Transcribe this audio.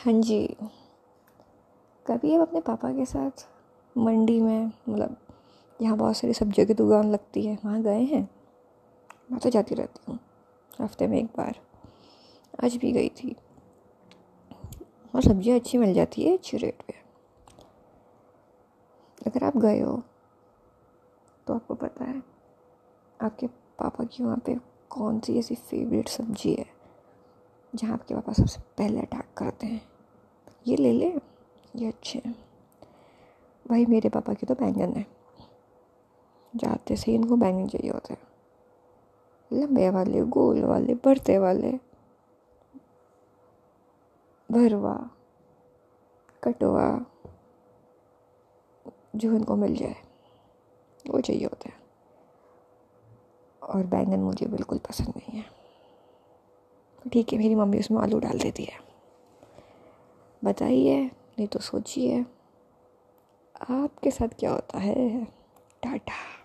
हाँ जी। कभी आप अपने पापा के साथ मंडी में मतलब यहाँ बहुत सारी सब्जियों की दुकान लगती है, वहाँ गए हैं? मैं तो जाती रहती हूँ, हफ़्ते में एक बार। आज भी गई थी। और सब्ज़ियाँ अच्छी मिल जाती है, अच्छी रेट पे। अगर आप गए हो तो आपको पता है, आपके पापा की वहाँ पे कौन सी ऐसी फेवरेट सब्ज़ी है, जहाँ आपके पापा सबसे पहले अटैक करते हैं। ये ले ले, ये अच्छे हैं। भाई मेरे पापा के तो बैंगन है। जाते से इनको बैंगन चाहिए होते हैं। लंबे वाले, गोल वाले, बढ़ते वाले। भरवा, कटवा, जो इनको मिल जाए, वो चाहिए होता है। और बैंगन मुझे बिल्कुल पसंद नहीं है। ठीक है, मेरी मम्मी उसमें आलू डाल देती है। बताइए नहीं तो सोचिए। आपके साथ क्या होता है? टाटा।